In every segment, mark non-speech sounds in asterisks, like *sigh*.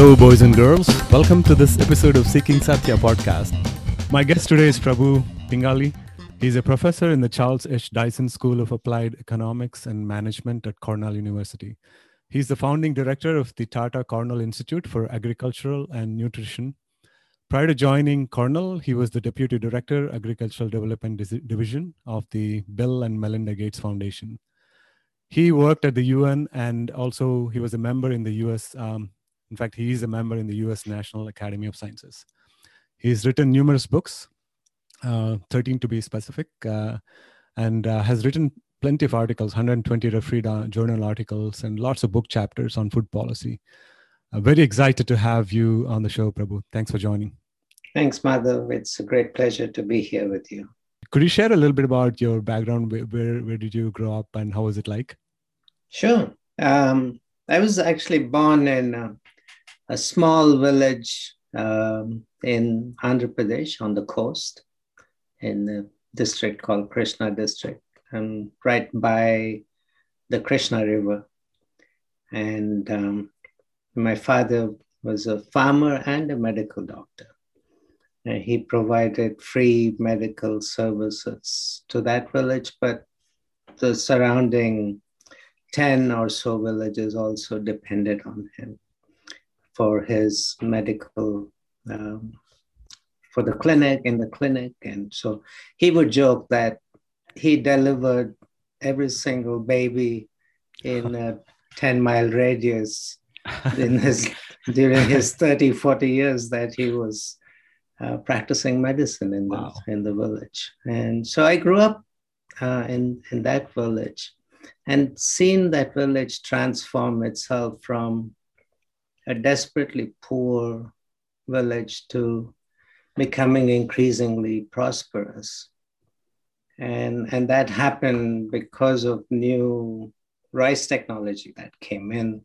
Hello, boys and girls. Welcome to this episode of Seeking Satya podcast. My guest today is Prabhu Pingali. He's a professor in the Charles H. Dyson School of Applied Economics and Management at Cornell University. He's the founding director of the Tata Cornell Institute for Agricultural and Nutrition. Prior to joining Cornell, he was the deputy director, Agricultural Development Division of the Bill and Melinda Gates Foundation. He worked at the UN and also he was a member in the US um, in fact, he is a member in the US National Academy of Sciences. He's written numerous books, uh, 13 to be specific, uh, and uh, has written plenty of articles 120 refereed journal articles, and lots of book chapters on food policy. Uh, very excited to have you on the show, Prabhu. Thanks for joining. Thanks, Madhav. It's a great pleasure to be here with you. Could you share a little bit about your background? Where, where, where did you grow up and how was it like? Sure. Um, I was actually born in uh, a small village um, in Andhra Pradesh on the coast in the district called Krishna district and right by the Krishna River. And um, my father was a farmer and a medical doctor. And he provided free medical services to that village, but the surrounding 10 or so villages also depended on him for his medical um, for the clinic in the clinic. And so he would joke that he delivered every single baby in a 10 mile radius in his *laughs* during his 30 40 years that he was uh, practicing medicine in the wow. in the village. And so i grew up uh, in in that village. And seen that village transform itself from a desperately poor village to becoming increasingly prosperous. And, and that happened because of new rice technology that came in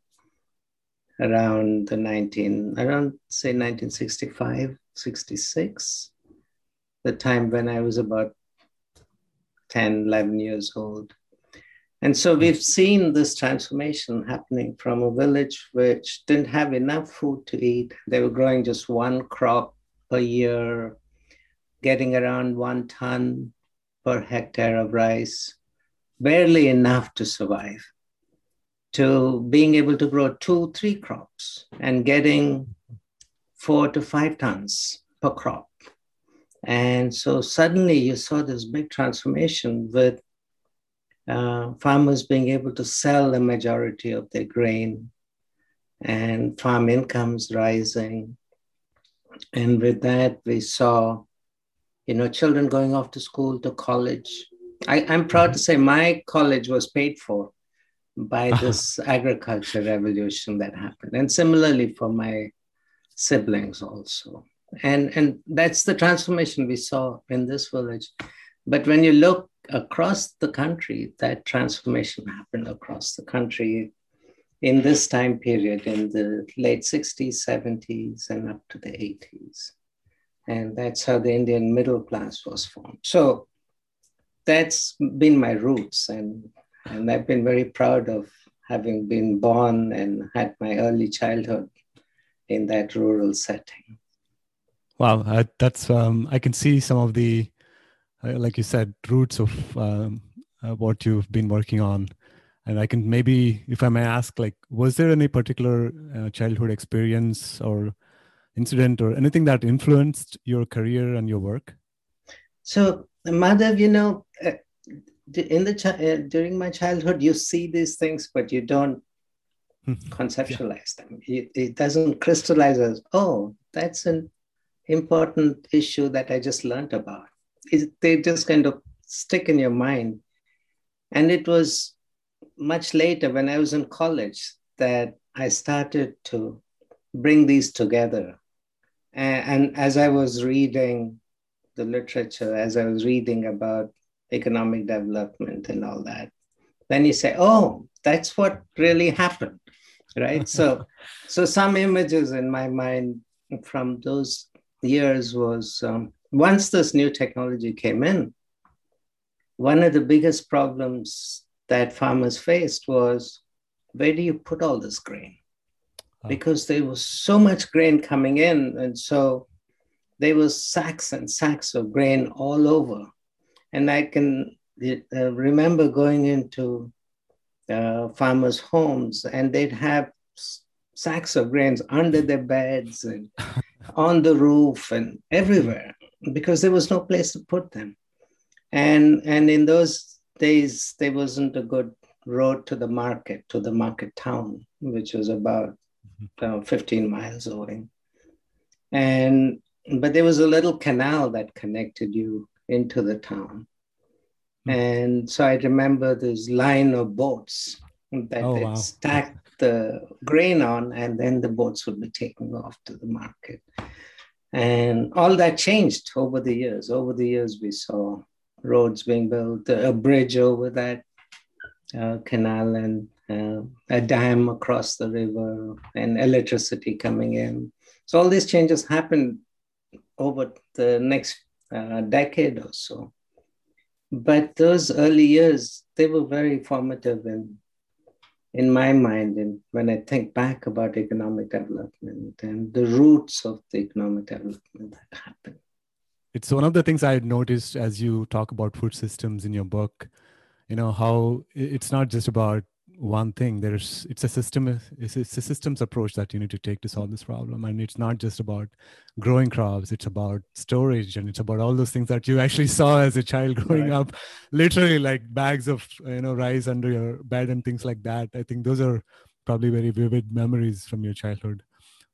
around the 19, around say 1965, 66, the time when I was about 10, 11 years old. And so hmm. we've seen this transformation happening from a village which didn't have enough food to eat. They were growing just one crop per year, getting around one ton per hectare of rice, barely enough to survive, to being able to grow two, three crops and getting four to five tons per crop. And so suddenly you saw this big transformation with uh, farmers being able to sell the majority of their grain and farm incomes rising. And with that, we saw, you know, children going off to school, to college. I, am proud to say my college was paid for by *laughs* this agriculture revolution that happened. And similarly for my siblings also. And, and that's the transformation we saw in this village. But when you look across the country, that transformation happened across the country in this time period in the late 60s, 70s, and up to the 80s. And that's how the Indian middle class was formed. So that's been my roots. And, and I've been very proud of having been born and had my early childhood in that rural setting. Wow, uh, that's um, I can see some of the like you said, roots of um, uh, what you've been working on. And I can maybe, if I may ask, like, was there any particular uh, childhood experience or incident or anything that influenced your career and your work? So, Madhav, you know, uh, in the uh, during my childhood, you see these things, but you don't hmm. conceptualize yeah. them. It, it doesn't crystallize as, oh, that's an important issue that I just learned about it, they just kind of stick in your mind. And it was much later when I was in college that I started to bring these together. And, and as I was reading the literature, as I was reading about economic development and all that, then you say, oh, that's what really happened, right? *laughs* so, so some images in my mind from those years was um, once this new technology came in, one of the biggest problems that farmers faced was where do you put all this grain? because there was so much grain coming in. And so there was sacks and sacks of grain all over. And I can uh, remember going into uh, farmers' homes and they'd have sacks of grains under their beds and *laughs* on the roof and everywhere because there was no place to put them. And, and in those days, there wasn't a good road to the market, to the market town, which was about uh, 15 miles away. And but there was a little canal that connected you into the town. Mm. And so I remember this line of boats that oh, wow. stacked the grain on, and then the boats would be taken off to the market. And all that changed over the years. Over the years, we saw roads being built, a bridge over that uh, canal, and uh, a dam across the river, and electricity coming in. So all these changes happened over the next uh, decade or so. But those early years, they were very formative in, in my mind. And when I think back about economic development and the roots of the economic development that happened. It's one of the things I had noticed as you talk about food systems in your book, you know, how it's not just about one thing there's it's a system it's, a systems approach that you need to take to solve this problem. And it's not just about growing crops it's about storage and it's about all those things that you actually saw as a child *laughs* growing right. up. Literally like bags of you know rice under your bed and things like that. I think those are probably very vivid memories from your childhood.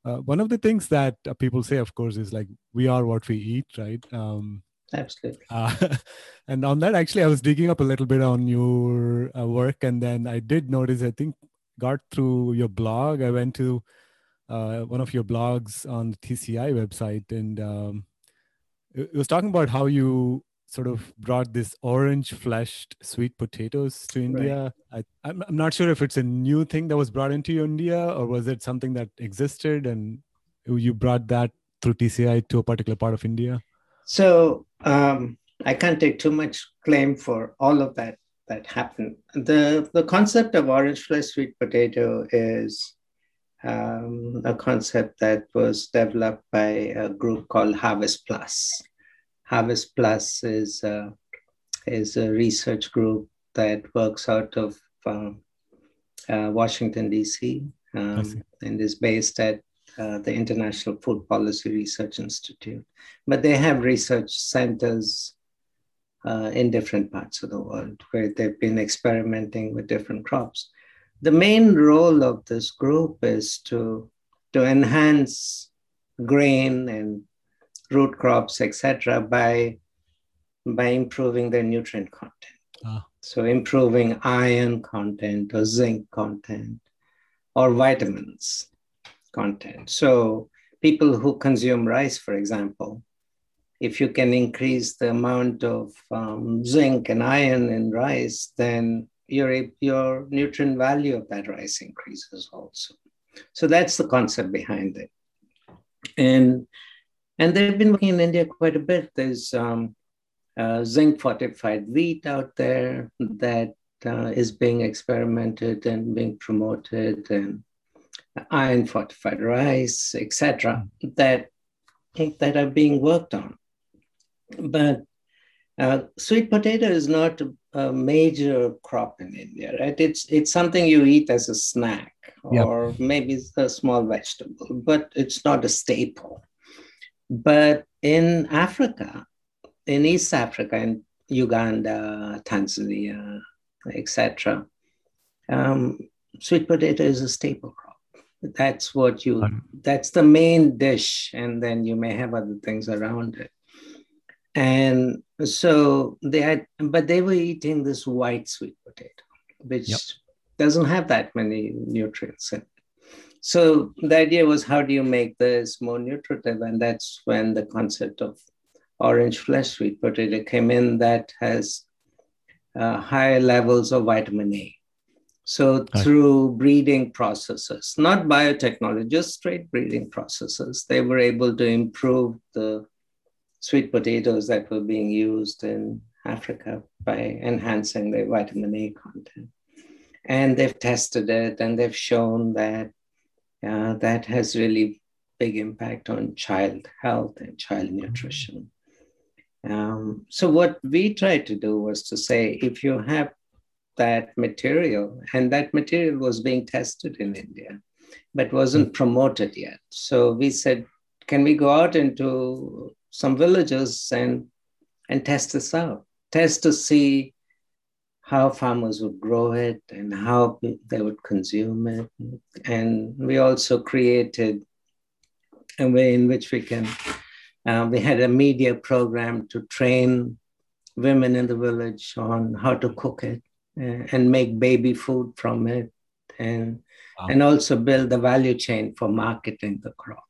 Uh, one of the things that uh, people say of course is like we are what we eat right? Um, absolutely. Uh, *laughs* and on that, actually, I was digging up a little bit on your uh, work, and then I did notice. I think got through your blog. I went to uh, one of your blogs on the TCI website, and um, it was talking about how you sort of brought this orange fleshed sweet potatoes to India. Right. I, I'm, I'm not sure if it's a new thing that was brought into India or was it something that existed and you brought that through TCI to a particular part of India? So um, I can't take too much claim for all of that that happened. The, the concept of orange flesh sweet potato is um, a concept that was developed by a group called Harvest Plus. Harvest Plus is, uh, is a research group that works out of um, uh, Washington, D.C., um, and is based at uh, the International Food Policy Research Institute. But they have research centers uh, in different parts of the world where they've been experimenting with different crops. The main role of this group is to, to enhance grain and root crops, etc., by, by improving their nutrient content. Ah. So, improving iron content or zinc content or vitamins content. So people who consume rice, for example, if you can increase the amount of um, zinc and iron in rice, then your, your nutrient value of that rice increases also. So that's the concept behind it. And, and they've been working in India quite a bit. There's um, uh, zinc fortified wheat out there that uh, is being experimented and being promoted. And iron fortified rice, etc., that that are being worked on. But uh, sweet potato is not a major crop in India, right? It's it's something you eat as a snack or yep. maybe a small vegetable, but it's not a staple. But in Africa, in East Africa, in Uganda, Tanzania, etc., um, sweet potato is a staple crop that's what you that's the main dish and then you may have other things around it. And so they had but they were eating this white sweet potato which yep. doesn't have that many nutrients in it. So the idea was how do you make this more nutritive? And that's when the concept of orange flesh sweet potato came in that has uh, higher levels of vitamin a so through breeding processes, not biotechnology, just straight breeding processes, they were able to improve the sweet potatoes that were being used in Africa by enhancing their vitamin A content. And they've tested it and they've shown that uh, that has really big impact on child health and child Mm-hmm. nutrition. Um, so what we tried to do was to say, if you have that material, and that material was being tested in India, but wasn't promoted yet. So we said, can we go out into some villages and and test this out? Test to see how farmers would grow it and how they would consume it. And we also created a way in which we can, uh, we had a media program to train women in the village on how to cook it and make baby food from it and, Wow. and also build the value chain for marketing the crop.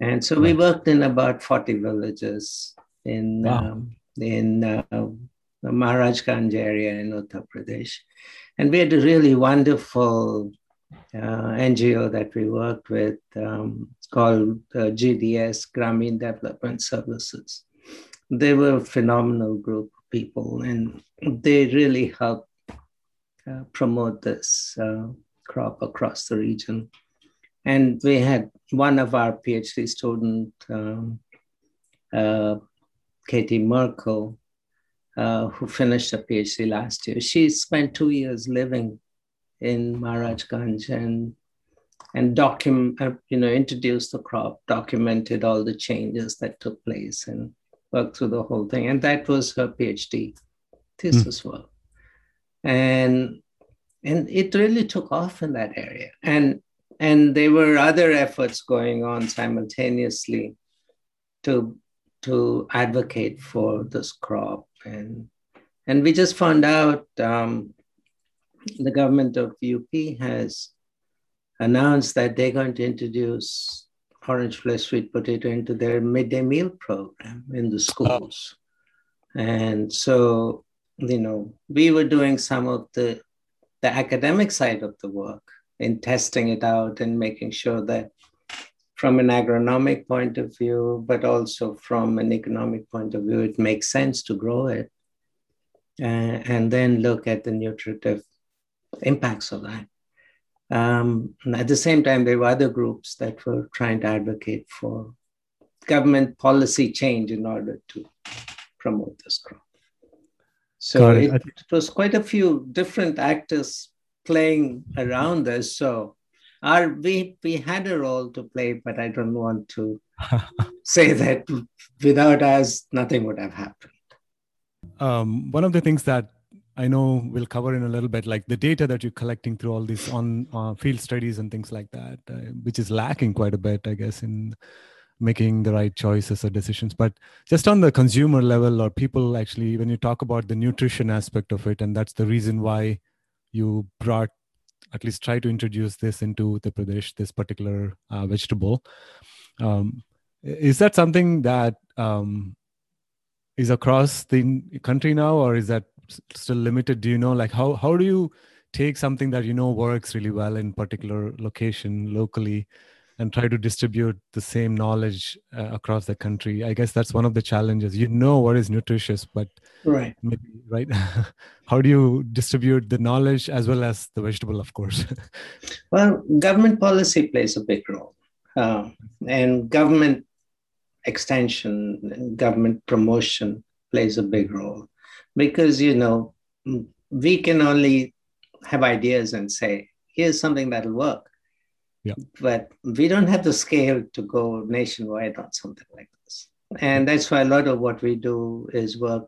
And so we worked in about 40 villages in, Wow. um, in uh, the Maharajganj area in Uttar Pradesh. And we had a really wonderful uh, NGO that we worked with um, called uh, GDS, Grameen Development Services. They were a phenomenal group people and they really help uh, promote this uh, crop across the region. And we had one of our PhD student, um, uh, Katie Merkel, uh, who finished a PhD last year. She spent two years living in Maharajganj and and document, uh, you know, introduced the crop, documented all the changes that took place, and worked through the whole thing. And that was her PhD thesis work. And and it really took off in that area. And and there were other efforts going on simultaneously to to advocate for this crop and and we just found out um, the government of UP has announced that they're going to introduce orange flesh sweet potato into their midday meal program in the schools. And so, you know, we were doing some of the the academic side of the work in testing it out and making sure that from an agronomic point of view, but also from an economic point of view, it makes sense to grow it. Uh, and then look at the nutritive impacts of that. Um, at the same time, there were other groups that were trying to advocate for government policy change in order to promote this crop. So it. it, it was quite a few different actors playing around this. So our we we had a role to play, but I don't want to *laughs* say that without us, nothing would have happened. um, one of the things that I know we'll cover in a little bit, like the data that you're collecting through all these on uh, field studies and things like that, uh, which is lacking quite a bit, I guess, in making the right choices or decisions. But just on the consumer level, or people actually, when you talk about the nutrition aspect of it, and that's the reason why you brought, at least try to introduce this into the Pradesh, this particular uh, vegetable. Um, is that something that um, is across the country now or is that still limited. Do you know like how how do you take something that you know works really well in particular location locally and try to distribute the same knowledge uh, across the country? I guess that's one of the challenges. You know what is nutritious but Right. maybe right? *laughs* How do you distribute the knowledge as well as the vegetable of course? *laughs* Well, government policy plays a big role, uh, and government extension, and government promotion plays a big role, because you know we can only have ideas and say, "Here's something that'll work," Yeah. but we don't have the scale to go nationwide on something like this, and that's why a lot of what we do is work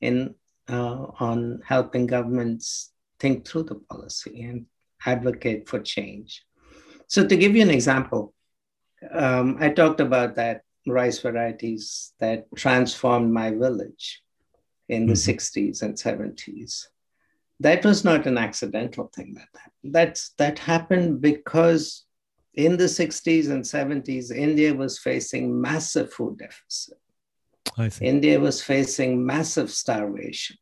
in uh, on helping governments think through the policy and advocate for change. So, to give you an example, um, I talked about that rice varieties that transformed my village in the Mhm. 60s and 70s. That was not an accidental thing that happened. That's, that happened because in the 60s and 70s, India was facing massive food deficit. India was facing massive starvation.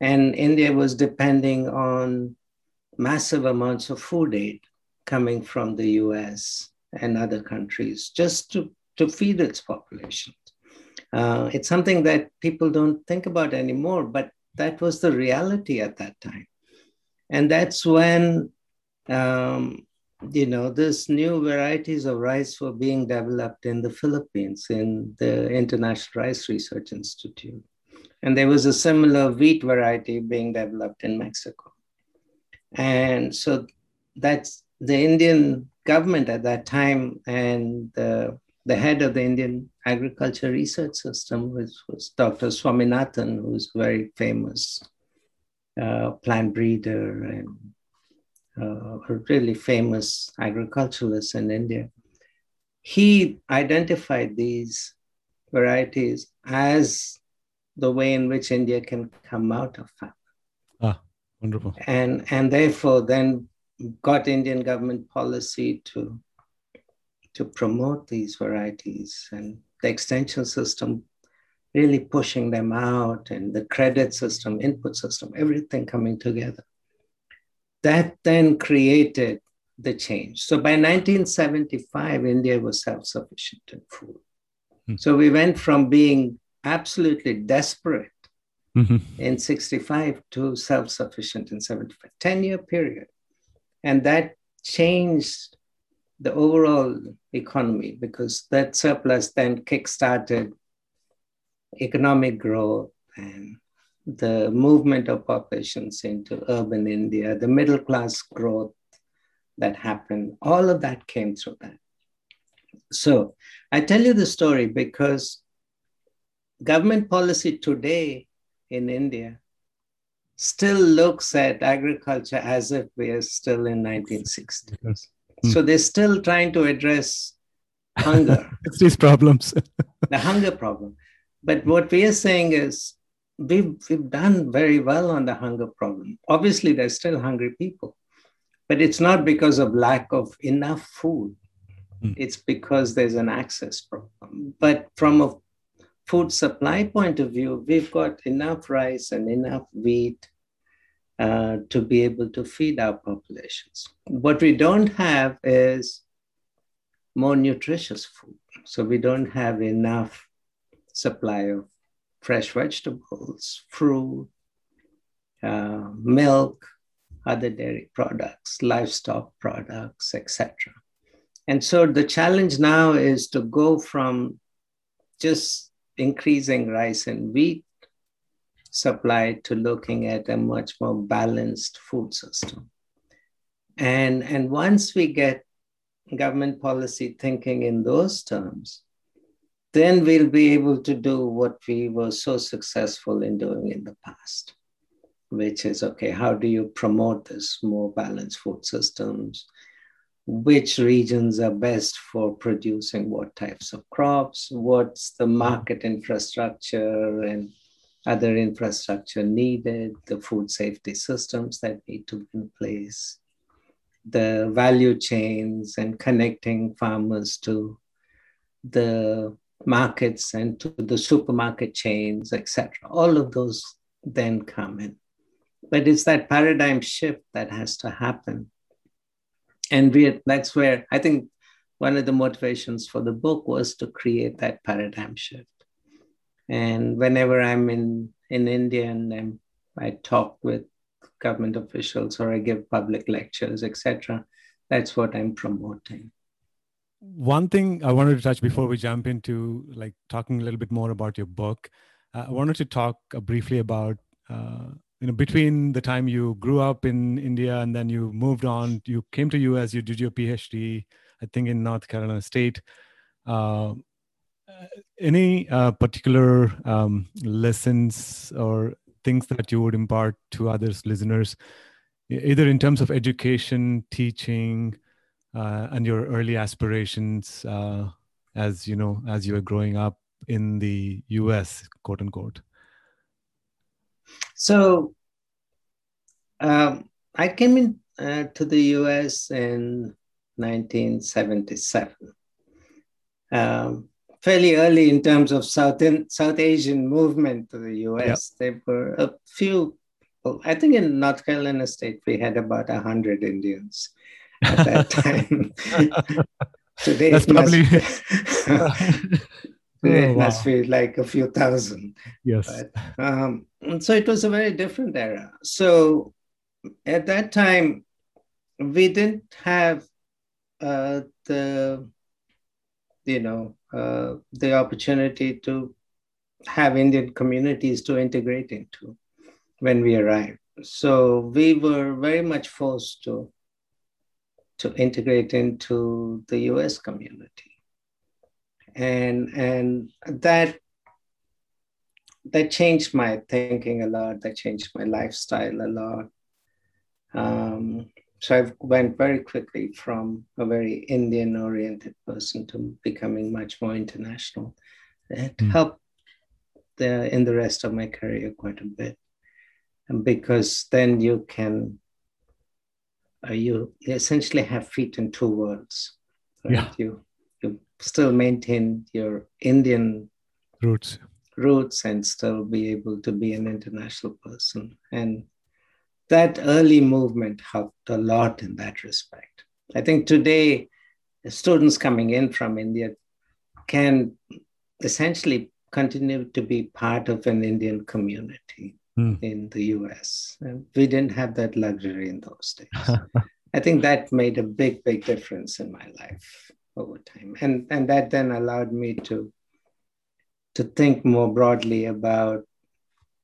And India was depending on massive amounts of food aid coming from the US and other countries just to, to feed its population. Uh, it's something that people don't think about anymore, but that was the reality at that time. And that's when um, you know, this new varieties of rice were being developed in the Philippines in the International Rice Research Institute. And there was a similar wheat variety being developed in Mexico. And so that's the Indian government at that time and the, the head of the Indian Agriculture Research System was, was Dr. Swaminathan, who's a very famous uh, plant breeder and uh, a really famous agriculturalist in India. He identified these varieties as the way in which India can come out of famine. Ah, wonderful. And, and therefore then got Indian government policy to, to promote these varieties and the extension system really pushing them out and the credit system, input system, everything coming together. That then created the change. So by 1975, India was self sufficient in food. Hmm. So we went from being absolutely desperate mm-hmm. in 65 to self sufficient in 75, 10 year period. And that changed the overall economy because that surplus then kickstarted economic growth and the movement of populations into urban India, the middle class growth that happened, all of that came through that. So I tell you the story because government policy today in India still looks at agriculture as if we are still in 1960s. Yes. Mm. So they're still trying to address hunger. *laughs* it's these problems. *laughs* the hunger problem. But what we are saying is we've, we've done very well on the hunger problem. Obviously, there's still hungry people, but it's not because of lack of enough food. Mm. It's because there's an access problem. But from a food supply point of view, we've got enough rice and enough wheat uh, to be able to feed our populations. What we don't have is more nutritious food. So we don't have enough supply of fresh vegetables, fruit, uh, milk, other dairy products, livestock products, etc. And so the challenge now is to go from just increasing rice and wheat supply to looking at a much more balanced food system. And, and once we get government policy thinking in those terms, then we'll be able to do what we were so successful in doing in the past, which is okay, how do you promote this more balanced food systems? which regions are best for producing what types of crops, what's the market infrastructure and other infrastructure needed, the food safety systems that need to be in place, the value chains and connecting farmers to the markets and to the supermarket chains, etc. All of those then come in. But it's that paradigm shift that has to happen and we, that's where I think one of the motivations for the book was to create that paradigm shift. And whenever I'm in, in India and I'm, I talk with government officials or I give public lectures, etc., that's what I'm promoting. One thing I wanted to touch before we jump into like talking a little bit more about your book, uh, I wanted to talk uh, briefly about uh, you know between the time you grew up in india and then you moved on you came to us you did your phd i think in north carolina state uh, any uh, particular um, lessons or things that you would impart to others listeners either in terms of education teaching uh, and your early aspirations uh, as you know as you were growing up in the us quote unquote so um, I came in uh, to the US in 1977. Um, fairly early in terms of South, in, South Asian movement to the US. Yep. There were a few, I think in North Carolina state, we had about 100 Indians at that *laughs* time. *laughs* Today, That's probably. *laughs* it oh, must be like a few thousand. Yes. But, um, so it was a very different era. So at that time, we didn't have uh, the you know uh, the opportunity to have Indian communities to integrate into when we arrived. So we were very much forced to to integrate into the US community. And and that that changed my thinking a lot, that changed my lifestyle a lot. Um, so I went very quickly from a very Indian oriented person to becoming much more international. It mm. helped the, in the rest of my career quite a bit. And because then you can uh, you essentially have feet in two worlds. Right? Yeah. You you still maintain your Indian roots roots and still be able to be an international person. And that early movement helped a lot in that respect. I think today, students coming in from India can essentially continue to be part of an Indian community mm. in the US. We didn't have that luxury in those days. I think that made a big, big difference in my life over time. And, and that then allowed me to, to think more broadly about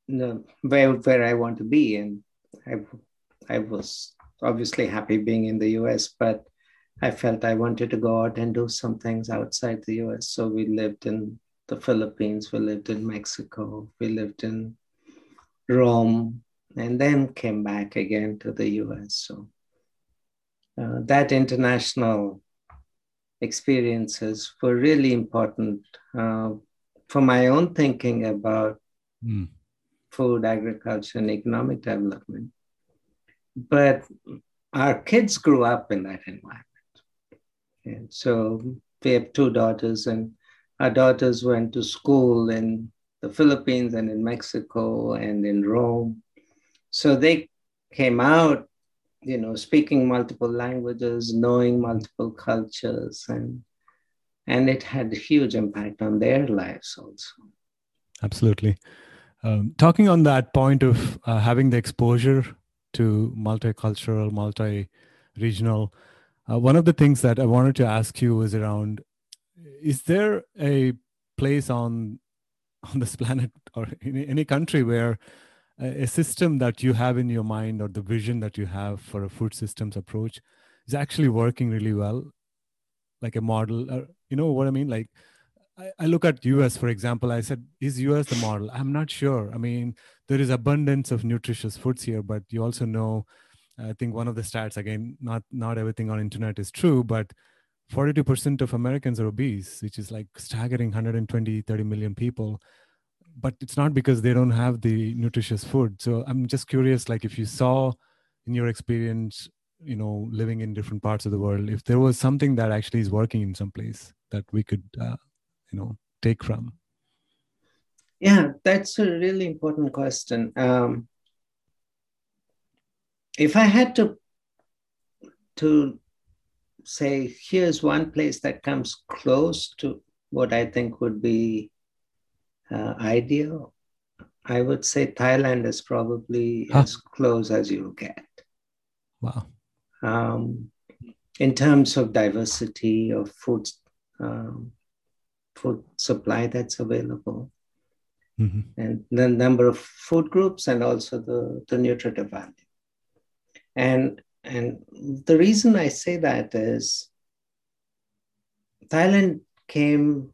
you know, where, where I want to be. And I, I was obviously happy being in the US, but I felt I wanted to go out and do some things outside the US. So we lived in the Philippines, we lived in Mexico, we lived in Rome, and then came back again to the US. So uh, that international experiences were really important uh, for my own thinking about mm. food, agriculture, and economic development. But our kids grew up in that environment. And so we have two daughters, and our daughters went to school in the Philippines and in Mexico and in Rome. So they came out, you know, speaking multiple languages, knowing multiple cultures, and and it had a huge impact on their lives also. Absolutely. Um, talking on that point of uh, having the exposure to multicultural, multi-regional, uh, one of the things that I wanted to ask you was around: Is there a place on *laughs* on this planet or in any country where a system that you have in your mind or the vision that you have for a food systems approach is actually working really well? Like a model or, you know what i mean? Like I, I look at us for example i said is us the model? I'm not sure. I mean there is abundance of nutritious foods here but you also know i think one of the stats again not not everything on internet is true but 42% of Americans are obese, which is like staggering 120, 30 million people. But it's not because they don't have the nutritious food. So I'm just curious, like if you saw in your experience, you know, living in different parts of the world, if there was something that actually is working in some place that we could, uh, you know, take from. Yeah, that's a really important question. Um, if I had to to say, here's one place that comes close to what I think would be uh, ideal, I would say Thailand is probably huh. as close as you'll get. Wow. Um, in terms of diversity of food, um, food supply that's available, mm-hmm. and the number of food groups, and also the, the nutritive value. And and the reason I say that is Thailand came,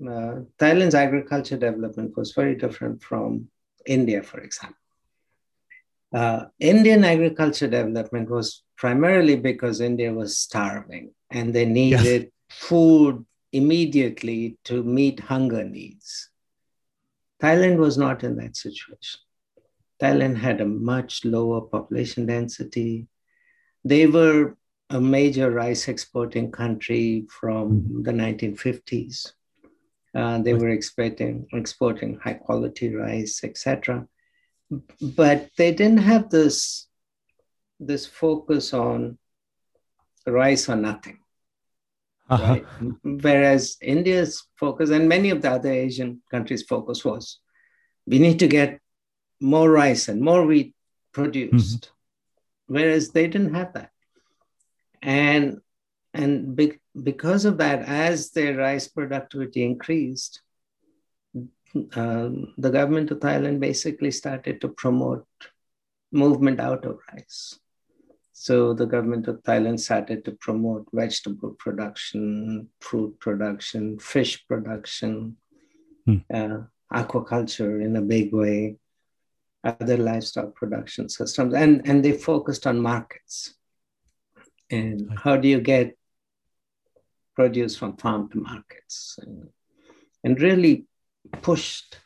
uh, Thailand's agriculture development was very different from India, for example. Uh, Indian agriculture development was primarily because India was starving and they needed yes. food immediately to meet hunger needs. Thailand was not in that situation. Thailand had a much lower population density. They were a major rice exporting country from mm-hmm. the 1950s. Uh, they were exporting, exporting high quality rice, etc. But they didn't have this, this focus on rice or nothing. Uh-huh. Right? Whereas India's focus and many of the other Asian countries' focus was we need to get more rice and more wheat produced. Mm-hmm whereas they didn't have that. And and be, because of that, as their rice productivity increased, um, the government of Thailand basically started to promote movement out of rice. So the government of Thailand started to promote vegetable production, fruit production, fish production, hmm. uh, aquaculture in a big way, other livestock production systems, and, and they focused on markets. And how do you get produce from farm to markets? And, and really pushed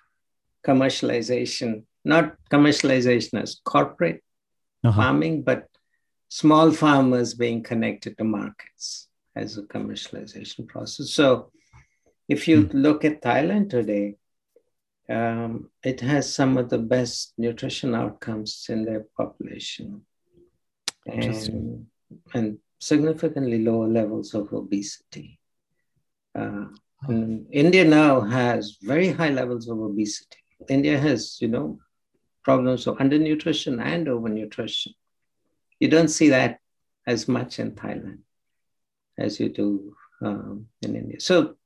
commercialization, not commercialization as corporate uh-huh. farming, but small farmers being connected to markets as a commercialization process. So if you mm. look at Thailand today, um, it has some of the best nutrition outcomes in their population and, and significantly lower levels of obesity. Uh, and India now has very high levels of obesity. India has, you know, problems of undernutrition and overnutrition. You don't see that as much in Thailand as you do um, in India. So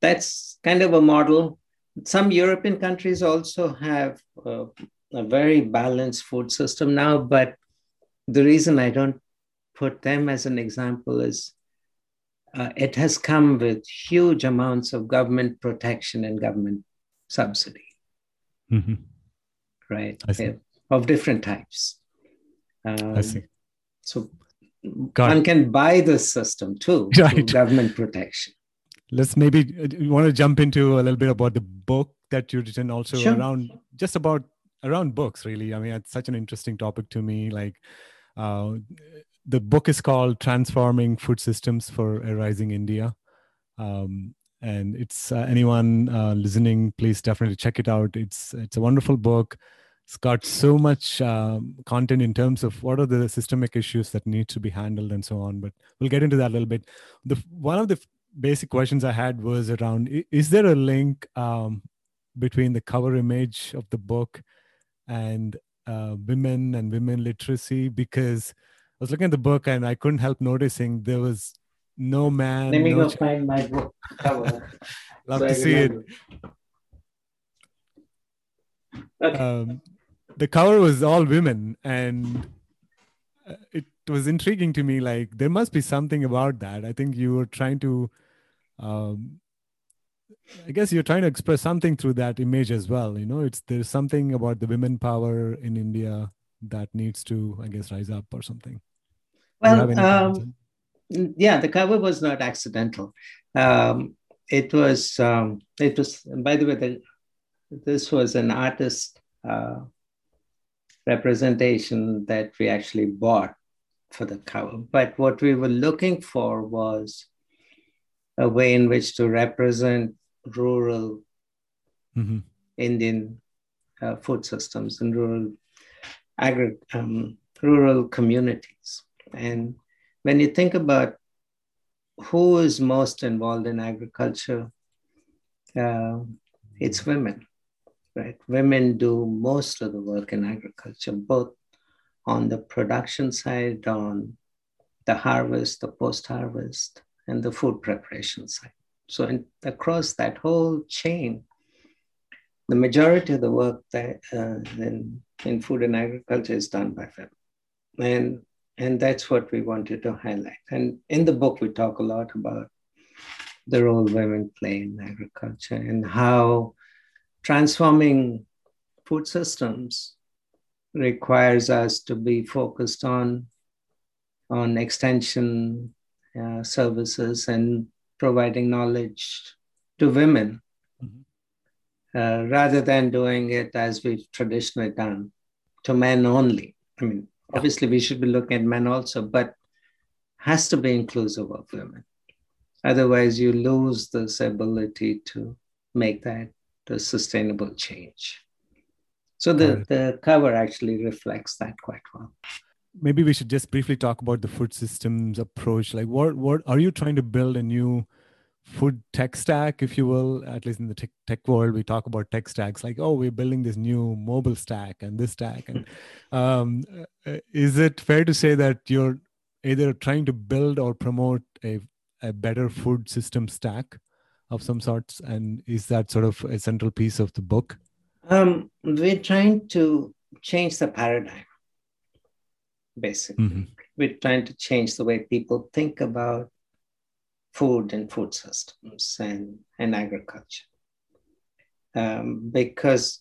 that's kind of a model. Some European countries also have uh, a very balanced food system now, but the reason I don't put them as an example is uh, it has come with huge amounts of government protection and government subsidy. Mm-hmm. Right? Of different types. Um, I see. So Got one it. can buy this system too, *laughs* right. government protection. Let's maybe uh, you want to jump into a little bit about the book that you've written also sure. around just about around books really. I mean, it's such an interesting topic to me. Like uh, the book is called Transforming Food Systems for a Rising India. Um, and it's uh, anyone uh, listening, please definitely check it out. It's it's a wonderful book. It's got so much um, content in terms of what are the systemic issues that need to be handled and so on. But we'll get into that a little bit. The one of the basic questions I had was around: Is there a link um, between the cover image of the book and uh, women and women literacy? Because I was looking at the book and I couldn't help noticing there was no man. Let me no go ch- find my book cover. *laughs* Love so to see it. Okay. Um, the cover was all women, and uh, it was intriguing to me. Like there must be something about that. I think you were trying to. Um, I guess you're trying to express something through that image as well. You know, it's there's something about the women power in India that needs to, I guess, rise up or something. Well, um, yeah, the cover was not accidental. Um, it was, um, it was. By the way, the, this was an artist uh, representation that we actually bought for the cover. But what we were looking for was a way in which to represent rural mm-hmm. Indian uh, food systems and rural agri- um, rural communities. And when you think about who is most involved in agriculture, uh, it's women, right? Women do most of the work in agriculture, both on the production side, on the harvest, the post harvest, and the food preparation side. So, in, across that whole chain, the majority of the work that uh, in, in food and agriculture is done by women. And and that's what we wanted to highlight. And in the book, we talk a lot about the role women play in agriculture and how transforming food systems requires us to be focused on, on extension uh, services and providing knowledge to women mm-hmm. uh, rather than doing it as we've traditionally done to men only. I mean, obviously we should be looking at men also, but has to be inclusive of women. Otherwise, you lose this ability to make that a sustainable change. So the, the cover actually reflects that quite well. Maybe we should just briefly talk about the food systems approach. Like, what what are you trying to build a new food tech stack, if you will, at least in the tech, tech world, we talk about tech stacks like, oh, we're building this new mobile stack and this stack. And um, uh, is it fair to say that you're either trying to build or promote a, a better food system stack of some sorts? And is that sort of a central piece of the book? Um, we're trying to change the paradigm, basically. Mm-hmm. We're trying to change the way people think about food and food systems and, and agriculture. Um, because,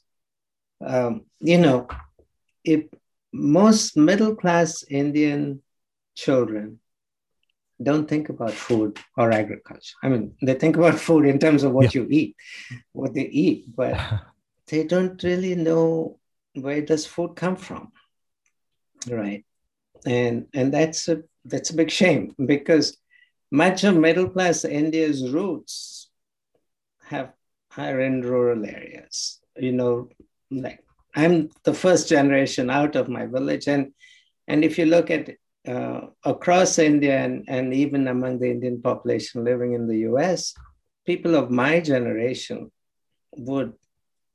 um, you know, if most middle class Indian children don't think about food or agriculture. I mean, they think about *laughs* food in terms of what yeah. you eat, what they eat, but *laughs* they don't really know where does food come from, right? And and that's a that's a big shame because much of middle class India's roots have are in rural areas. You know, like I'm the first generation out of my village, and and if you look at uh, across India and, and even among the Indian population living in the US, people of my generation would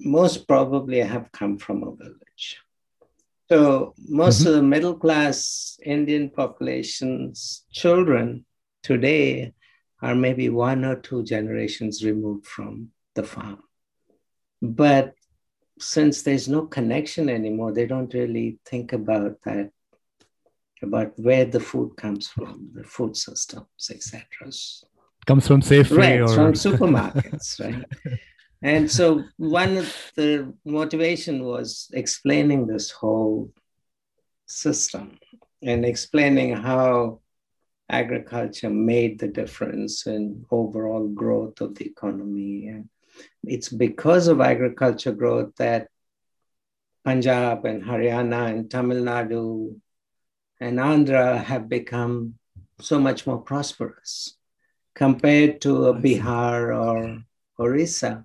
most probably have come from a village. So most mm-hmm. of the middle class Indian population's children today are maybe one or two generations removed from the farm. But since there's no connection anymore, they don't really think about that, about where the food comes from, the food systems, etc. Comes from Safeway right, or from supermarkets, right? *laughs* And so one of the motivation was explaining this whole system and explaining how agriculture made the difference in overall growth of the economy. And it's because of agriculture growth that Punjab and Haryana and Tamil Nadu and Andhra have become so much more prosperous compared to Bihar or Orissa,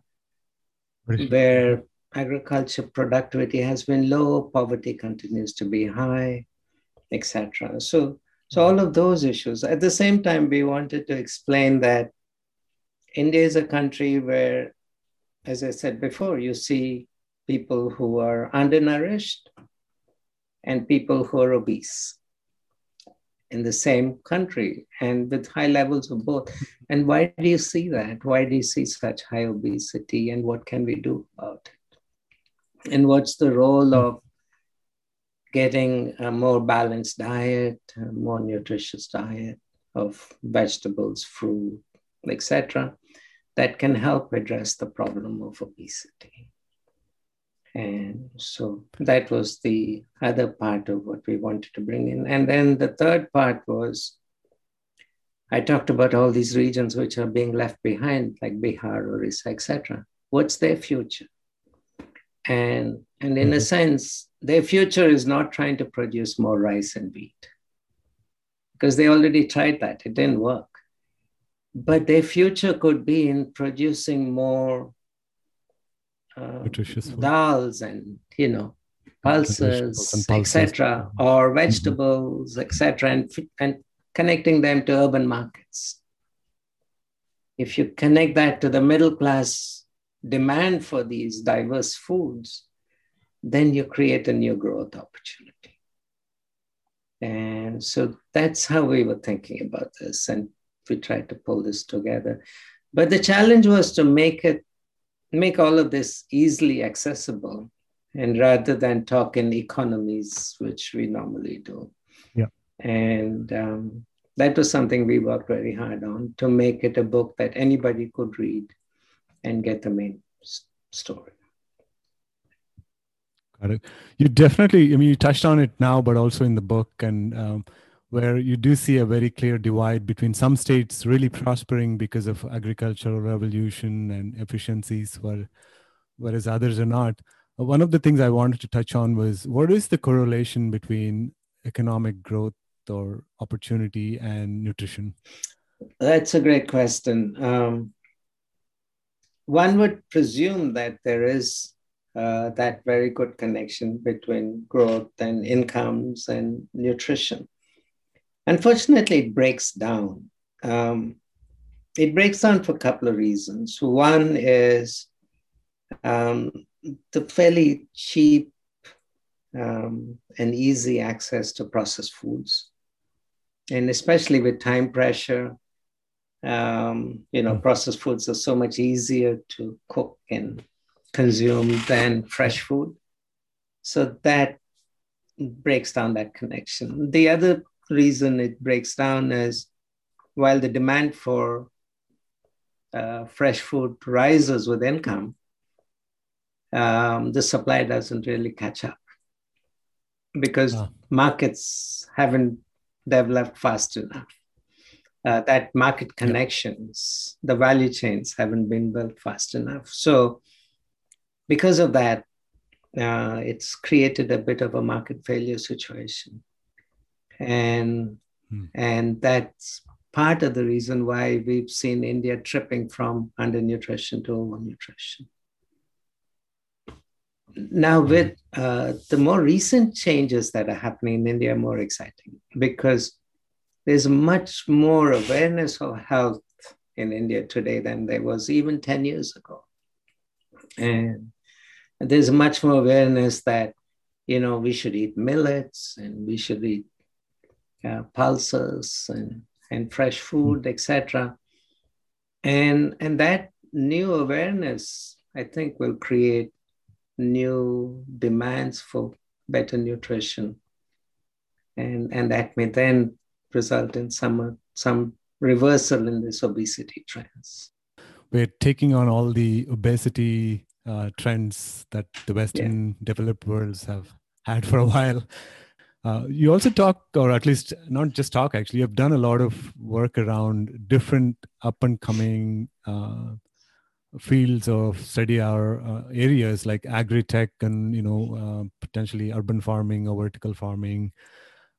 where agriculture productivity has been low, poverty continues to be high, etc. So so all of those issues. At the same time, we wanted to explain that India is a country where, as I said before, you see people who are undernourished and people who are obese in the same country and with high levels of both. And why do you see that? Why do you see such high obesity and what can we do about it? And what's the role of getting a more balanced diet, a more nutritious diet of vegetables, fruit, etc., that can help address the problem of obesity. And so that was the other part of what we wanted to bring in. And then the third part was I talked about all these regions which are being left behind, like Bihar, Orissa, etc. What's their future? And, and in a mm-hmm. sense, their future is not trying to produce more rice and wheat because they already tried that, it didn't work. But their future could be in producing more dals and, you know, pulses, etc., or mm-hmm. vegetables, mm-hmm. etc., and, and connecting them to urban markets. If you connect that to the middle class demand for these diverse foods, then you create a new growth opportunity. And so that's how we were thinking about this. And we tried to pull this together. But the challenge was to make it, make all of this easily accessible. And rather than talk in economies, which we normally do. Yeah. And um, that was something we worked very hard on to make it a book that anybody could read and get the main story. Got it. You definitely, I mean, you touched on it now, but also in the book, and um, where you do see a very clear divide between some states really prospering because of agricultural revolution and efficiencies, where, whereas others are not. Uh, one of the things I wanted to touch on was what is the correlation between economic growth or opportunity and nutrition? That's a great question. Um, one would presume that there is uh, that very good connection between growth and incomes and nutrition. Unfortunately, it breaks down. Um, it breaks down for a couple of reasons. One is um, the fairly cheap um, and easy access to processed foods. And especially with time pressure, Um, you know, processed foods are so much easier to cook and consume than fresh food. So that breaks down that connection. The other reason it breaks down is while the demand for uh, fresh food rises with income, um, the supply doesn't really catch up because ah. markets haven't developed fast enough. Uh, that market connections, the value chains haven't been built fast enough. So, because of that, uh, it's created a bit of a market failure situation, and hmm. and that's part of the reason why we've seen India tripping from undernutrition to overnutrition. Now, hmm. with uh, the more recent changes that are happening in India, are more exciting because there's much more awareness of health in India today than there was even 10 years ago. And there's much more awareness that, you know, we should eat millets and we should eat uh, pulses and, and fresh food, etc. And, and that new awareness, I think, will create new demands for better nutrition. And, and that may then result in some, some reversal in this obesity trends. We're taking on all the obesity uh, trends that the Western yeah. developed worlds have had for a while. Uh, you also talk, or at least not just talk, actually, you've done a lot of work around different up and coming uh, fields of study our uh, areas like agri-tech and you know uh, potentially urban farming or vertical farming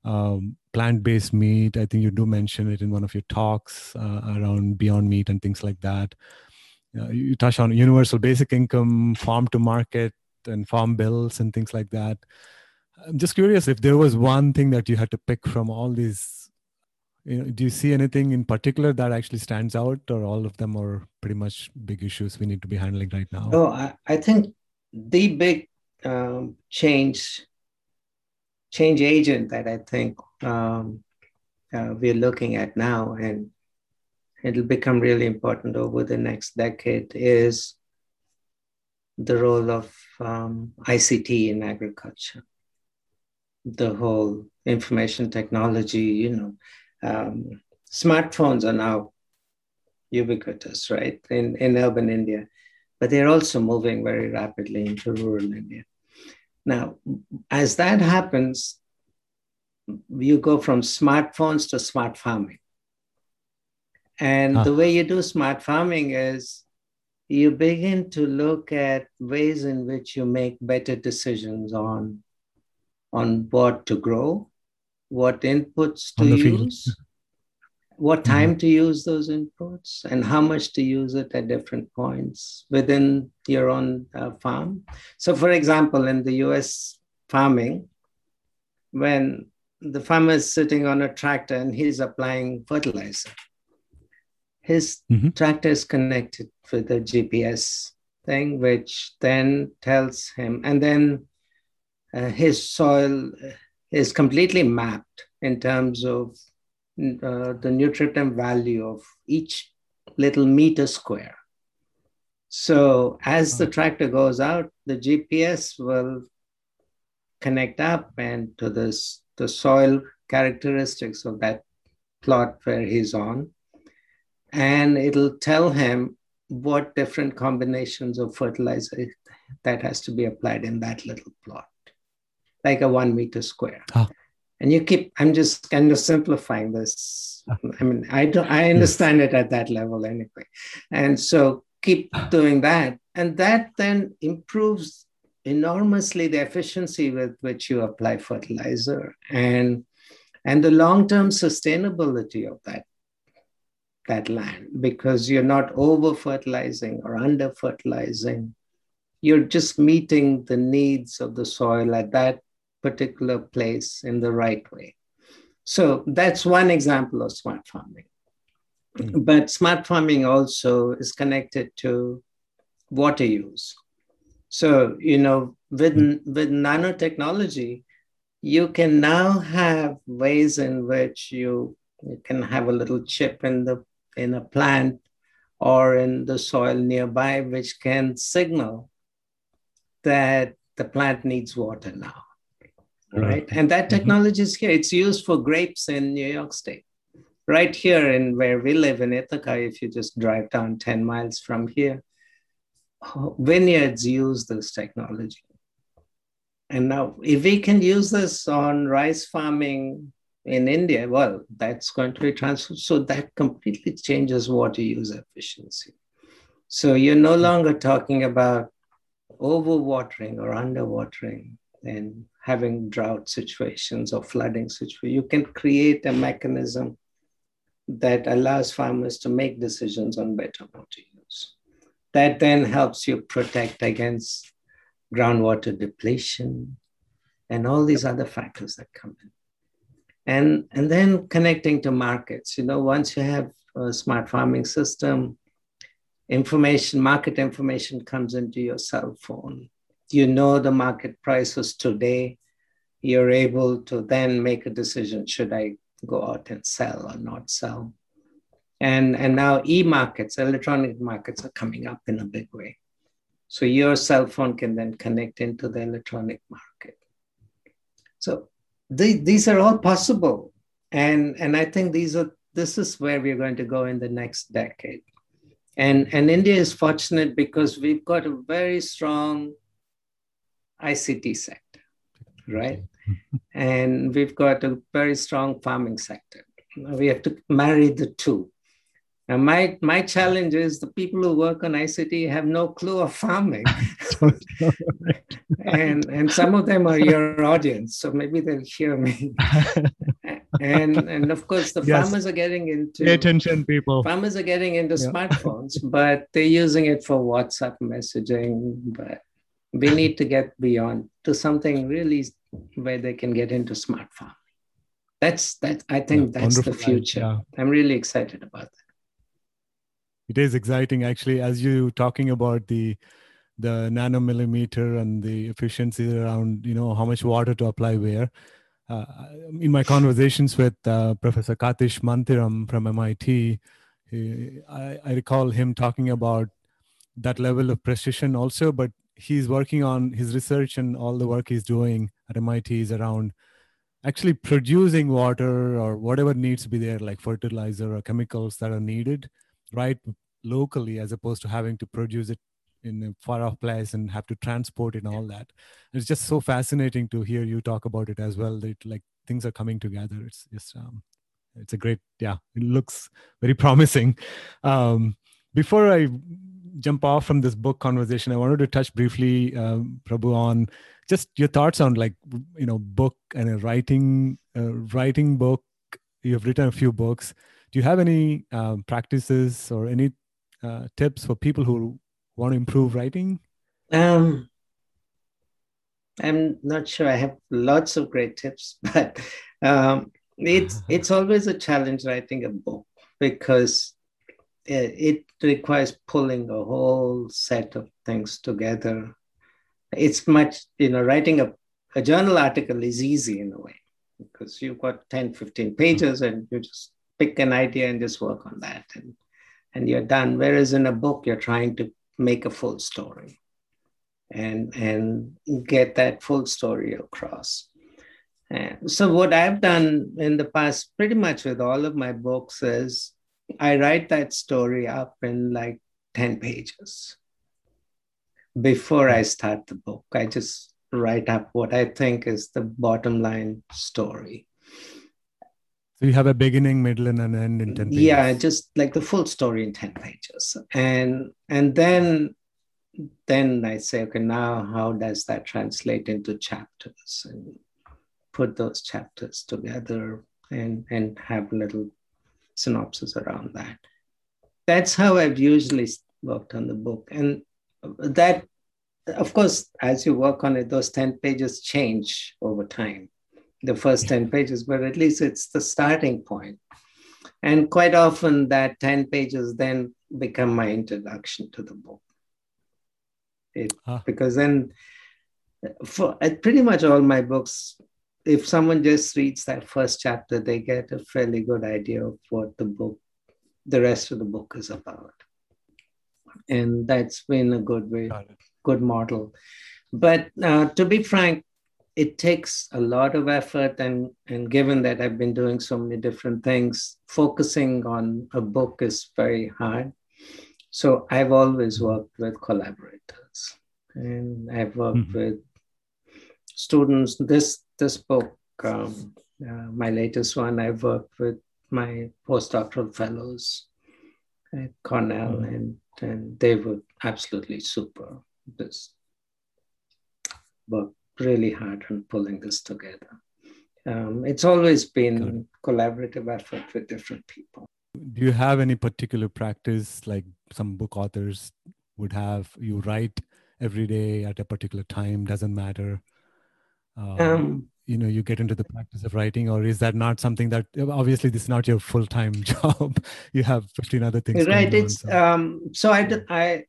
um, plant-based meat. I think you do mention it in one of your talks uh, around beyond meat and things like that. You touch on universal basic income farm to market and farm bills and things like that i'm just curious if there was one thing that you had to pick from all these you know, do you see anything in particular that actually stands out or all of them are pretty much big issues we need to be handling right now? Oh i, I think the big um, change change agent that i think um, uh, we're looking at now and it'll become really important over the next decade is the role of um, ict in agriculture the whole information technology you know um, smartphones are now ubiquitous, right, in, in urban India, but they're also moving very rapidly into rural India. Now, as that happens, you go from smartphones to smart farming. And huh. the way you do smart farming is you begin to look at ways in which you make better decisions on, on what to grow, what inputs to use, what mm-hmm. time mm-hmm. to use those inputs, and how much to use it at different points within your own uh, farm. So, for example, in the US farming, when the farmer is sitting on a tractor and he's applying fertilizer, his mm-hmm. tractor is connected with a GPS thing, which then tells him, and then uh, his soil is completely mapped in terms of uh, the nutrient value of each little meter square. So as the tractor goes out, the GPS will connect up and to this the soil characteristics of that plot where he's on. And it'll tell him what different combinations of fertilizer that has to be applied in that little plot like a one meter square. Oh. And you keep, I'm just kind of simplifying this. Ah. I mean, I don't, I understand it at that level anyway. And so keep ah. doing that. And that then improves enormously the efficiency with which you apply fertilizer and, and the long-term sustainability of that that land because you're not over fertilizing or under fertilizing. You're just meeting the needs of the soil at that particular place in the right way. So that's one example of smart farming. Mm-hmm. But smart farming also is connected to water use. So, you know, with, mm-hmm. with nanotechnology, you can now have ways in which you, you can have a little chip in the in a plant or in the soil nearby, which can signal that the plant needs water now. Right. And that mm-hmm. technology is here. It's used for grapes in New York State. Right here in where we live in Ithaca, if you just drive down 10 miles from here, vineyards use this technology. And now, if we can use this on rice farming in India, well, that's going to be transferred. So that completely changes water use efficiency. So you're no longer talking about overwatering or underwatering and having drought situations or flooding situations. You can create a mechanism that allows farmers to make decisions on better water use. That then helps you protect against groundwater depletion and all these other factors that come in. And, and then connecting to markets. You know, once you have a smart farming system, information, market information comes into your cell phone. You know the market prices today. You're able to then make a decision should I go out and sell or not sell? And, and now e markets, electronic markets are coming up in a big way. So your cell phone can then connect into the electronic market. So the, these are all possible. And, and I think these are this is where we're going to go in the next decade. And, and India is fortunate because we've got a very strong ICT sector, right? *laughs* and we've got a very strong farming sector. We have to marry the two. Now, my, my challenge is the people who work on ICT have no clue of farming. *laughs* and, and some of them are your audience, so maybe they'll hear me. *laughs* and, and of course, the yes. farmers are getting into Pay attention, people. Farmers are getting into yeah. smartphones, but they're using it for WhatsApp messaging. But we need to get beyond to something really where they can get into smart farming. That's that. I think yeah, that's the future. Yeah. I'm really excited about that it is exciting actually as you talking about the the nanomillimeter and the efficiency around you know how much water to apply where uh, in my conversations with uh, professor karthish manthiram from mit he, I, I recall him talking about that level of precision also but he's working on his research and all the work he's doing at mit is around actually producing water or whatever needs to be there like fertilizer or chemicals that are needed right locally as opposed to having to produce it in a far off place and have to transport it and all that. It's just so fascinating to hear you talk about it as well that like things are coming together. It's just um it's a great yeah it looks very *laughs* promising. Um before i jump off from this book conversation i wanted to touch briefly um, prabhu on just your thoughts on like you know book and a writing uh, writing book you have written a few books do you have any um, practices or any uh, tips for people who want to improve writing? Um, I'm not sure. I have lots of great tips, *laughs* but um, it's *laughs* it's always a challenge writing a book because it, it requires pulling a whole set of things together. It's much, you know, writing a, a journal article is easy in a way because you've got 10, 15 mm-hmm. pages and you just pick an idea and just work on that and, and you're done. Whereas in a book, you're trying to make a full story and, and get that full story across. And so what I've done in the past, pretty much with all of my books, is I write that story up in like 10 pages. Before I start the book, I just write up what I think is the bottom line story. So you have a beginning, middle, and an end in 10 pages. Yeah, just like the full story in 10 pages. And and then then I say, okay, now how does that translate into chapters? And put those chapters together and, and have little synopsis around that. That's how I've usually worked on the book. And that, of course, as you work on it, those 10 pages change over time the first 10 pages, but at least it's the starting point. And quite often that 10 pages then become my introduction to the book. It, huh. Because then, for uh, pretty much all my books, if someone just reads that first chapter, they get a fairly good idea of what the book the rest of the book is about. And that's been a good way, good model. But uh, to be frank, it takes a lot of effort and and given that i've been doing so many different things focusing on a book is very hard so i've always worked with collaborators and i've worked mm-hmm. with students this this book um, uh, my latest one i've worked with my postdoctoral fellows at cornell mm-hmm. and and they were absolutely super this book really hard on pulling this together. Um, it's always been collaborative effort with different people. Do you have any particular practice like some book authors would have? You write every day at a particular time, doesn't matter. Um, um, you know, you get into the practice of writing, or is that not something that obviously this is not your full time *laughs* job? you have 15 other things. Right. It's on, so. um, so I, I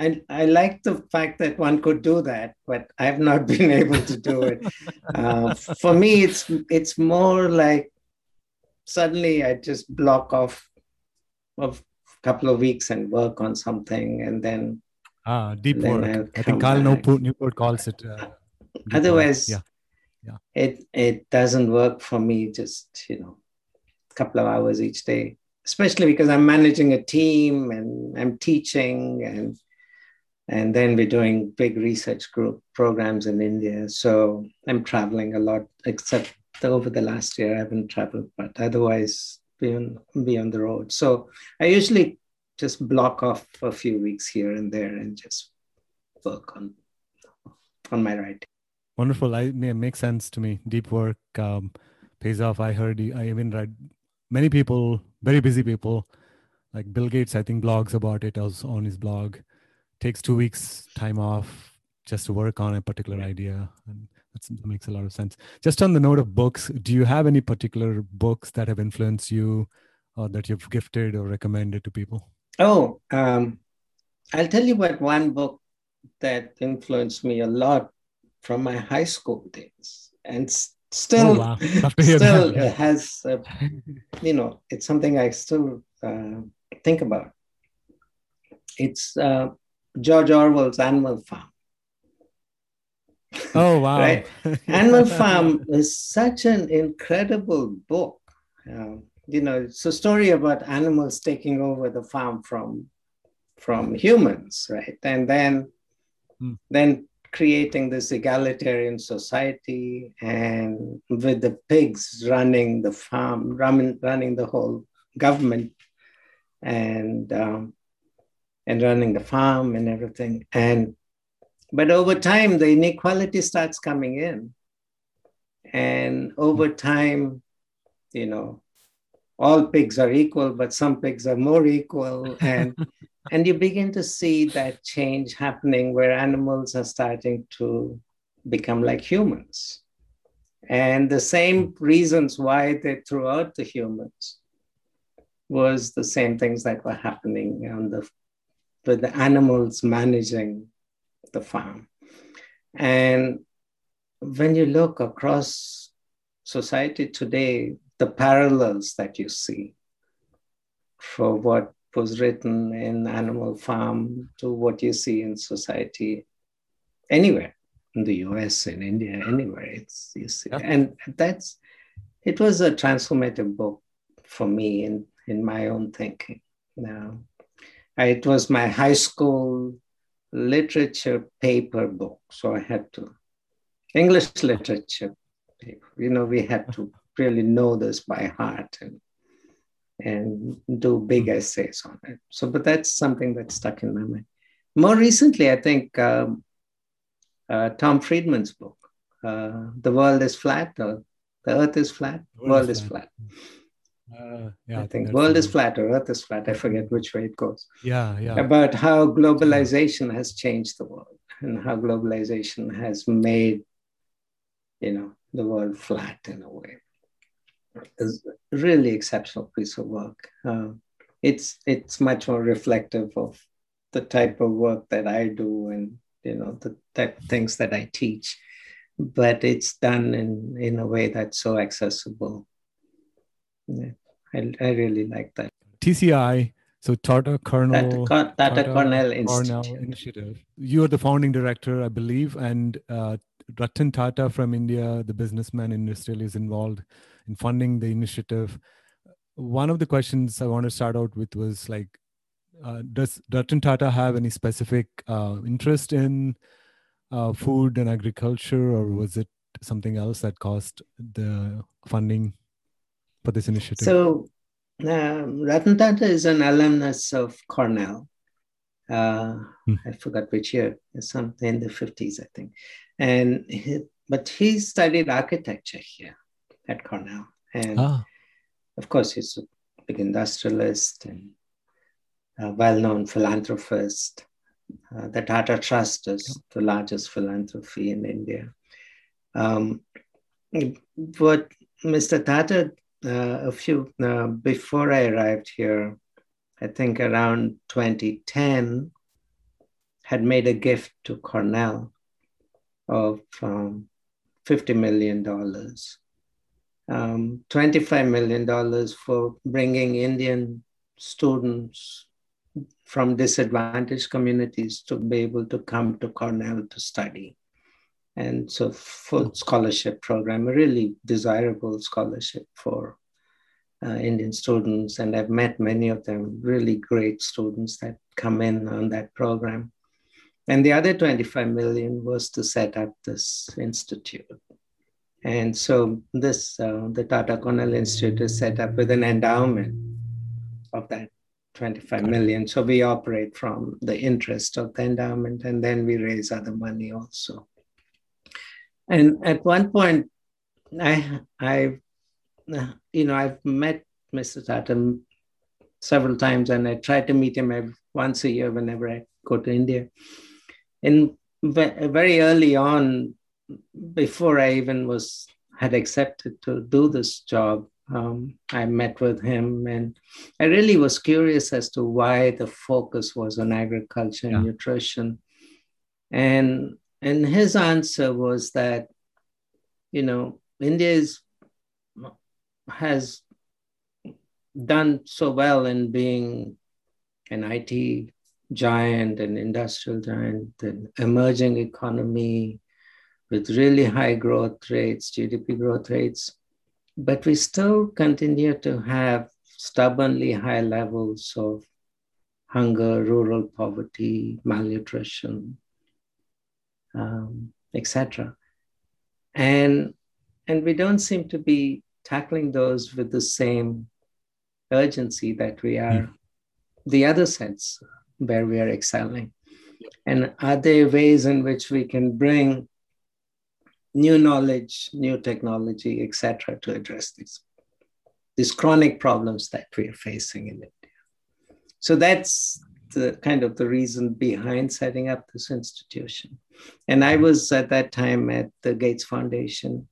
I, I like the fact that one could do that, but I've not *laughs* been able to do it. Uh, for me, it's it's more like suddenly I just block off a couple of weeks and work on something, and then ah deep work. I think Cal Newport, Newport calls it. Uh, Otherwise, yeah, yeah, it it doesn't work for me. Just you know, a couple of hours each day, especially because I'm managing a team and I'm teaching and and then we're doing big research group programs in India. So I'm traveling a lot, except over the last year I haven't traveled, but otherwise be on, be on the road. So I usually just block off a few weeks here and there and just work on on my writing. Wonderful. I it makes sense to me. Deep work um, pays off. I heard. I even read many people, very busy people, like Bill Gates. I think blogs about it. I was on his blog takes two weeks time off just to work on a particular idea and that makes a lot of sense just on the note of books do you have any particular books that have influenced you or that you've gifted or recommended to people oh um, i'll tell you about one book that influenced me a lot from my high school days and still oh, wow. *laughs* still has uh, you know it's something i still uh, think about it's uh, George Orwell's Animal Farm. Oh, wow. *laughs* right? *laughs* Animal Farm is such an incredible book. Um, you know, it's a story about animals taking over the farm from from humans, right? And then hmm. then creating this egalitarian society and with the pigs running the farm, running, running the whole government. And um, and running the farm and everything. And but over time, the inequality starts coming in. And over time, you know, all pigs are equal, but some pigs are more equal. And *laughs* and you begin to see that change happening where animals are starting to become like humans. And the same reasons why they threw out the humans was the same things that were happening on the with the animals managing the farm. And when you look across society today, the parallels that you see for what was written in Animal Farm to what you see in society anywhere in the US, in India, anywhere. It's you see, and that's it was a transformative book for me in in my own thinking. Now, it was my high school literature paper book. So I had to, English literature paper. You know, we had to really know this by heart and, and do big hmm. essays on it. So, but that's something that stuck in my mind. More recently, I think um, uh, Tom Friedman's book, uh, The World is Flat, or The Earth is Flat, The World, world is Flat. flat. Uh, yeah, I, think world is flat or earth is flat. I forget which way it goes. Yeah, yeah. About how globalization has changed the world and how globalization has made, you know, the world flat in a way. It's a really exceptional piece of work. Uh, it's it's much more reflective of the type of work that I do and you know the type of things that I teach, but it's done in in a way that's so accessible. Yeah. I, I really like that. TCI, so Tata Cornell, Tata, Tata, Tata Cornell Institute. Cornell Initiative. You are the founding director, I believe, and uh, Ratan Tata from India, the businessman industrial, is involved in funding the initiative. One of the questions I want to start out with was like, uh, does Ratan Tata have any specific uh, interest in uh, food and agriculture, or was it something else that caused the funding for this initiative? So, um, Ratan Tata is an alumnus of Cornell. Uh, hmm. I forgot which year, something in the 50s, I think. And he, but he studied architecture here at Cornell. And ah. of course, he's a big industrialist and a well known philanthropist. Uh, the Tata Trust is the largest philanthropy in India. Um, but Mr. Tata, uh, a few uh, before I arrived here, I think around 2010, had made a gift to Cornell of um, $50 million. Um, $25 million for bringing Indian students from disadvantaged communities to be able to come to Cornell to study. And so, full scholarship program, a really desirable scholarship for uh, Indian students. And I've met many of them, really great students that come in on that program. And the other 25 million was to set up this institute. And so this, uh, the Tata Cornell Institute is set up with an endowment of that 25 million. So we operate from the interest of the endowment and then we raise other money also. And at one point, I, I, you know, I've met Mr. Tata several times and I try to meet him every, once a year whenever I go to India. And very early on, before I even was had accepted to do this job, um, I met with him, and I really was curious as to why the focus was on agriculture and yeah. nutrition. And and his answer was that, you know, India is, has done so well in being an IT giant, an industrial giant, an emerging economy with really high growth rates, GDP growth rates but we still continue to have stubbornly high levels of hunger, rural poverty, malnutrition, um, etc. And, and we don't seem to be tackling those with the same urgency that we are mm. the other sets where we are excelling. And are there ways in which we can bring new knowledge, new technology, etc., to address these these chronic problems that we are facing in India. So that's the kind of the reason behind setting up this institution. And I was at that time at the Gates Foundation.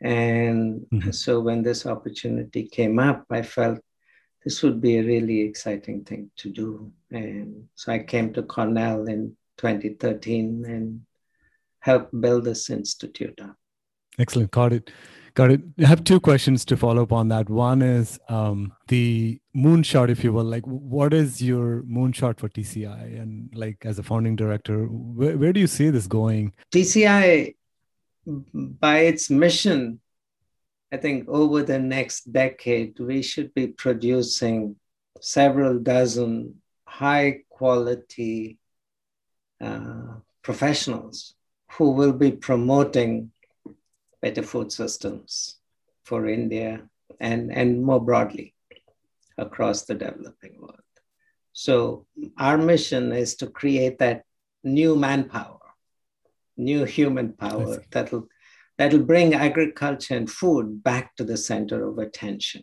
And mm-hmm. so when this opportunity came up, I felt this would be a really exciting thing to do. And so I came to Cornell in 2013 and help build this institute up. Excellent. Got it. Got it. I have two questions to follow up on that. One is um, the moonshot, if you will. Like, what is your moonshot for TCI? And like, as a founding director, where, where do you see this going? TCI, by its mission, I think over the next decade, we should be producing several dozen high quality uh, professionals who will be promoting better food systems for India and, and more broadly across the developing world. So, our mission is to create that new manpower, new human power that'll, that'll bring agriculture and food back to the center of attention.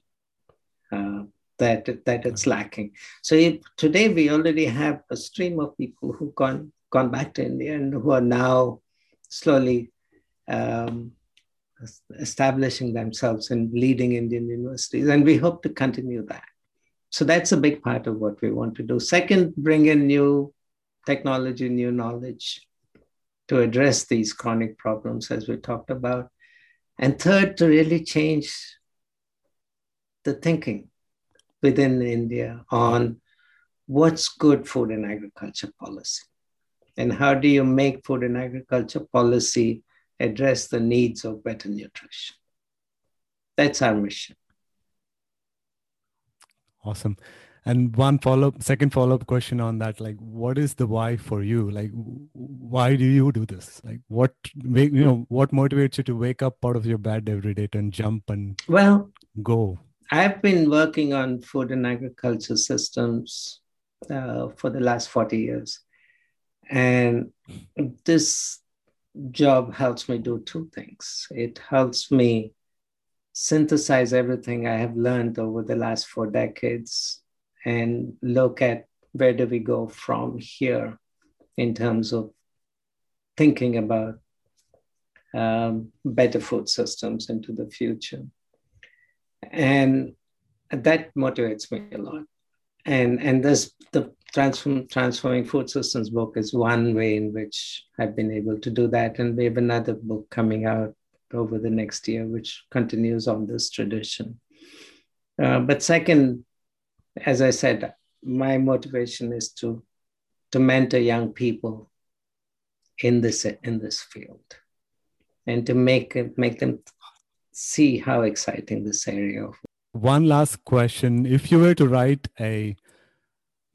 Uh, that, that it's lacking. So if, today we already have a stream of people who've gone, gone back to India and who are now slowly um, establishing themselves in leading Indian universities. And we hope to continue that. So that's a big part of what we want to do. Second, bring in new technology, new knowledge to address these chronic problems, as we talked about. And third, to really change the thinking within India on what's good food and agriculture policy and how do you make food and agriculture policy address the needs of better nutrition. That's our mission. Awesome. And one follow up, second follow up question on that, like, what is the why for you? Like, why do you do this? Like, what make you know what motivates you to wake up out of your bed every day and jump and well go? I've been working on food and agriculture systems uh, for the last forty years, and this job helps me do two things. It helps me synthesize everything I have learned over the last four decades and look at where do we go from here in terms of thinking about um, better food systems into the future. And that motivates me a lot. And, and this the Transform, Transforming Food Systems book is one way in which I've been able to do that. And we have another book coming out over the next year, which continues on this tradition. Uh, but second, as I said, my motivation is to to mentor young people in this in this field, and to make make them see how exciting this area. Of one last question: If you were to write a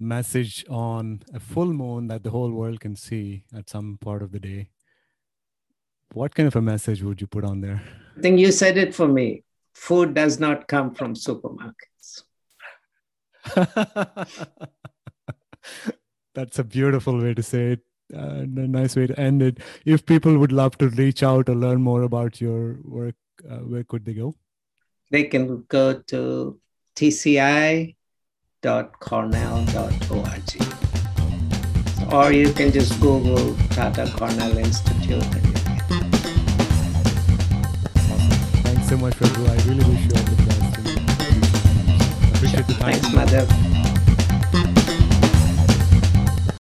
message on a full moon that the whole world can see at some part of the day, what kind of a message would you put on there? I think you said it for me. Food does not come from supermarkets. *laughs* That's a beautiful way to say it. Uh, a nice way to end it. If people would love to reach out or learn more about your work, uh, where could they go? They can go to tci.cornell.org. Or you can just Google Tata Cornell Institute Thanks so much, Prabhu. I really wish you all the best. Appreciate the time. Thanks, Madhav.